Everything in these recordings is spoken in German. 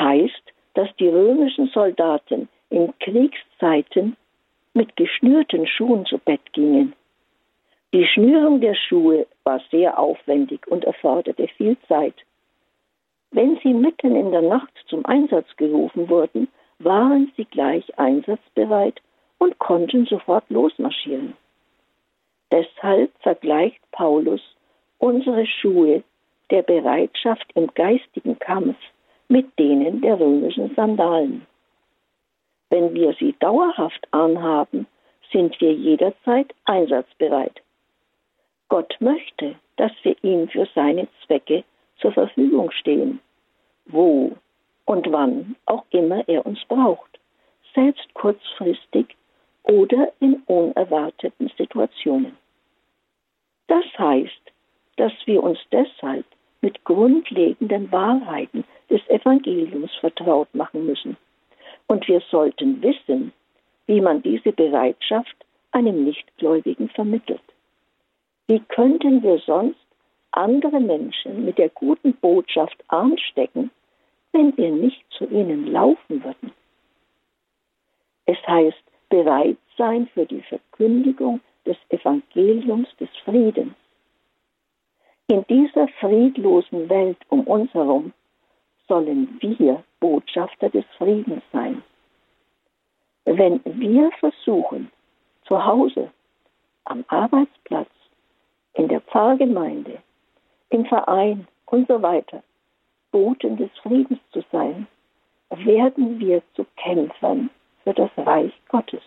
heißt, dass die römischen Soldaten in Kriegszeiten mit geschnürten Schuhen zu Bett gingen. Die Schnürung der Schuhe war sehr aufwendig und erforderte viel Zeit. Wenn sie mitten in der Nacht zum Einsatz gerufen wurden, waren sie gleich einsatzbereit und konnten sofort losmarschieren. Deshalb vergleicht Paulus unsere Schuhe der Bereitschaft im geistigen Kampf mit denen der römischen Sandalen. Wenn wir sie dauerhaft anhaben, sind wir jederzeit einsatzbereit. Gott möchte, dass wir ihm für seine Zwecke zur Verfügung stehen, wo und wann auch immer er uns braucht, selbst kurzfristig oder in unerwarteten Situationen. Das heißt, dass wir uns deshalb mit grundlegenden Wahrheiten des Evangeliums vertraut machen müssen. Und wir sollten wissen, wie man diese Bereitschaft einem Nichtgläubigen vermittelt. Wie könnten wir sonst andere Menschen mit der guten Botschaft anstecken, wenn wir nicht zu ihnen laufen würden? Es heißt, bereit sein für die Verkündigung des Evangeliums des Friedens. In dieser friedlosen Welt um uns herum sollen wir Botschafter des Friedens sein. Wenn wir versuchen, zu Hause, am Arbeitsplatz, in der Pfarrgemeinde, im Verein und so weiter Boten des Friedens zu sein, werden wir zu Kämpfern für das Reich Gottes.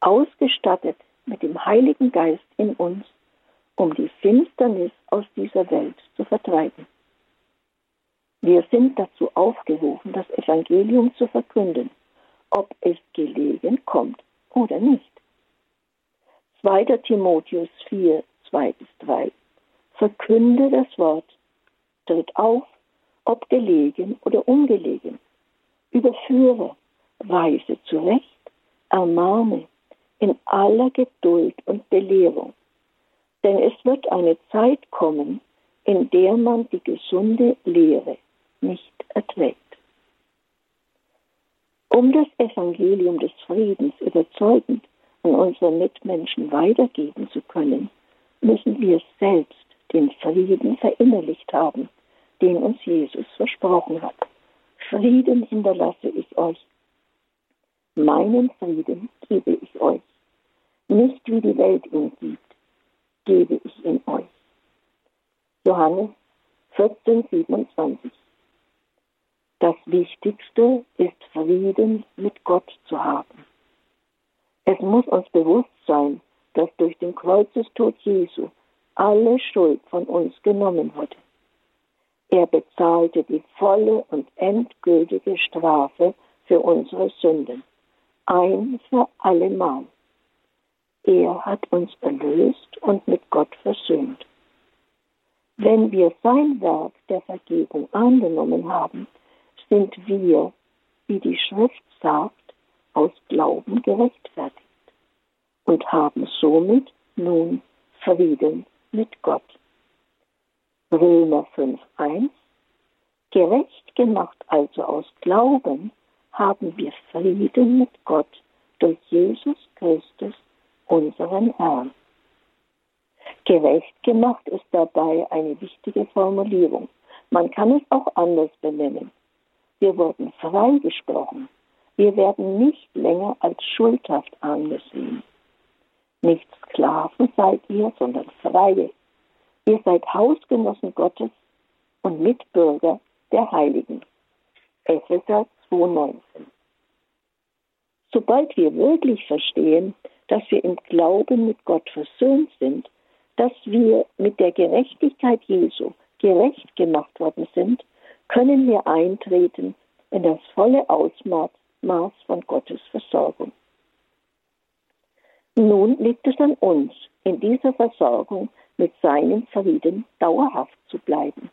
Ausgestattet mit dem Heiligen Geist in uns um die Finsternis aus dieser Welt zu vertreiben. Wir sind dazu aufgerufen, das Evangelium zu verkünden, ob es gelegen kommt oder nicht. 2. Timotheus 4, 2 bis 3. Verkünde das Wort, tritt auf, ob gelegen oder ungelegen. Überführe, weise zurecht, ermahne in aller Geduld und Belehrung. Denn es wird eine Zeit kommen, in der man die gesunde Lehre nicht erträgt. Um das Evangelium des Friedens überzeugend an unsere Mitmenschen weitergeben zu können, müssen wir selbst den Frieden verinnerlicht haben, den uns Jesus versprochen hat. Frieden hinterlasse ich euch. Meinen Frieden gebe ich euch. Nicht wie die Welt ihn gibt gebe ich in euch. Johannes 14, 27. Das Wichtigste ist Frieden mit Gott zu haben. Es muss uns bewusst sein, dass durch den Kreuzestod Jesu alle Schuld von uns genommen wurde. Er bezahlte die volle und endgültige Strafe für unsere Sünden, ein für allemal. Er hat uns erlöst und mit Gott versöhnt. Wenn wir sein Werk der Vergebung angenommen haben, sind wir, wie die Schrift sagt, aus Glauben gerechtfertigt und haben somit nun Frieden mit Gott. Römer 5.1 Gerecht gemacht also aus Glauben haben wir Frieden mit Gott durch Jesus Christus, unseren Herrn. Gerecht gemacht ist dabei eine wichtige Formulierung. Man kann es auch anders benennen. Wir wurden freigesprochen. Wir werden nicht länger als schuldhaft angesehen. Nicht Sklaven seid ihr, sondern Freie. Ihr seid Hausgenossen Gottes und Mitbürger der Heiligen. Epheser 2,19. Sobald wir wirklich verstehen, dass wir im Glauben mit Gott versöhnt sind, dass wir mit der Gerechtigkeit Jesu gerecht gemacht worden sind, können wir eintreten in das volle Ausmaß von Gottes Versorgung. Nun liegt es an uns, in dieser Versorgung mit seinem Frieden dauerhaft zu bleiben.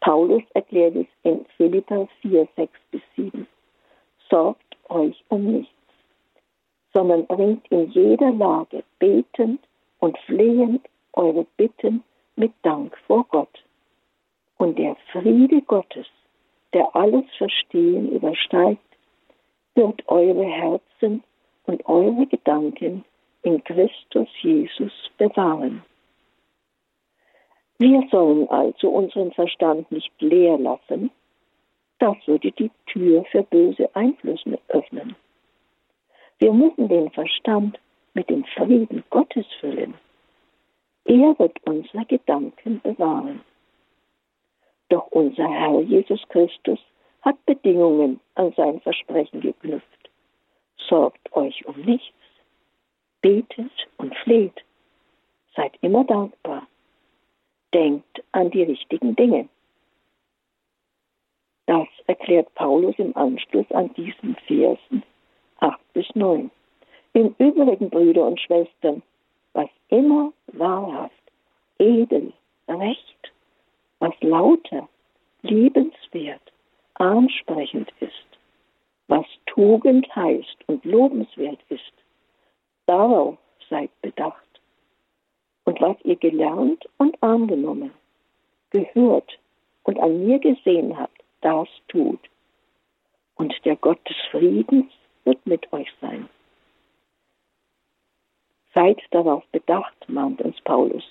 Paulus erklärt es in Philippa 4, 6 bis 7. Sorgt euch um nichts sondern bringt in jeder Lage betend und flehend eure Bitten mit Dank vor Gott. Friede Gottes, der alles Verstehen übersteigt, wird eure Herzen und eure Gedanken in Christus Jesus bewahren. Wir sollen also unseren Verstand nicht leer lassen, das würde die Tür für böse Einflüsse öffnen. Wir müssen den Verstand mit dem Frieden Gottes füllen. Er wird unsere Gedanken bewahren. Doch unser Herr Jesus Christus hat Bedingungen an sein Versprechen geknüpft. Sorgt euch um nichts, betet und fleht, seid immer dankbar, denkt an die richtigen Dinge. Das erklärt Paulus im Anschluss an diesen Versen 8 bis 9. Im Übrigen, Brüder und Schwestern, was immer wahrhaft, edel, recht, was lauter, liebenswert, ansprechend ist, was Tugend heißt und lobenswert ist, darauf seid bedacht. Und was ihr gelernt und angenommen, gehört und an mir gesehen habt, das tut. Und der Gott des Friedens wird mit euch sein. Seid darauf bedacht, mahnt uns Paulus.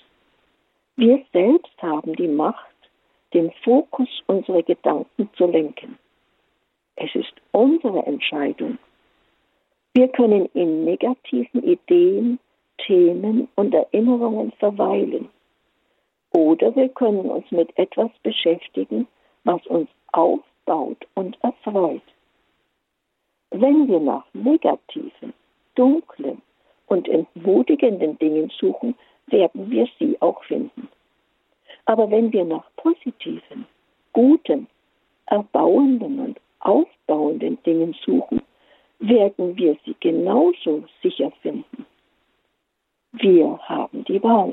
Wir selbst haben die Macht, den Fokus unserer Gedanken zu lenken. Es ist unsere Entscheidung. Wir können in negativen Ideen, Themen und Erinnerungen verweilen. Oder wir können uns mit etwas beschäftigen, was uns aufbaut und erfreut. Wenn wir nach negativen, dunklen und entmutigenden Dingen suchen, werden wir sie auch finden. Aber wenn wir nach positiven, guten, erbauenden und aufbauenden Dingen suchen, werden wir sie genauso sicher finden. Wir haben die Wahl.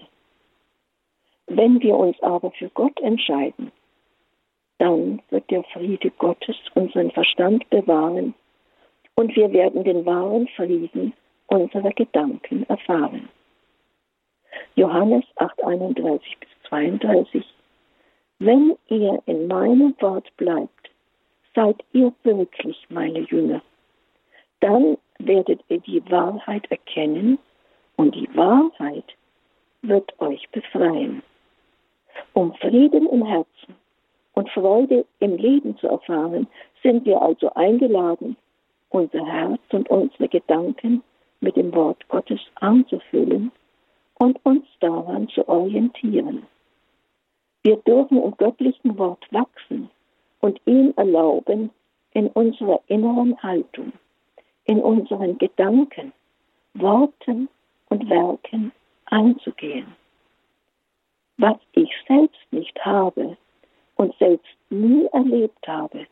Wenn wir uns aber für Gott entscheiden, dann wird der Friede Gottes unseren Verstand bewahren und wir werden den wahren Frieden unserer Gedanken erfahren. Johannes 8, 31 bis 32 Wenn ihr in meinem Wort bleibt, seid ihr wirklich meine Jünger. Dann werdet ihr die Wahrheit erkennen und die Wahrheit wird euch befreien. Um Frieden im Herzen und Freude im Leben zu erfahren, sind wir also eingeladen, unser Herz und unsere Gedanken mit dem Wort Gottes anzufüllen und uns daran zu orientieren. Wir dürfen im göttlichen Wort wachsen und ihm erlauben, in unserer inneren Haltung, in unseren Gedanken, Worten und Werken einzugehen. Was ich selbst nicht habe, und selbst nie erlebt habe,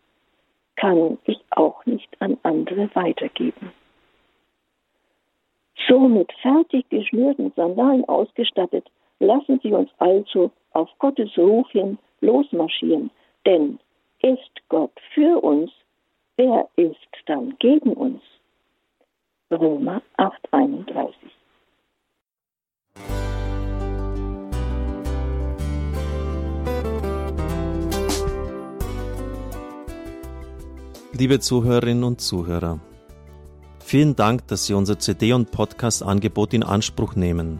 kann ich auch nicht an andere weitergeben. So mit fertig geschnürten Sandalen ausgestattet, lassen Sie uns also auf Gottes Ruf hin losmarschieren, denn ist Gott für uns, wer ist dann gegen uns? Römer 8:31 Liebe Zuhörerinnen und Zuhörer, vielen Dank, dass Sie unser CD- und Podcast-Angebot in Anspruch nehmen.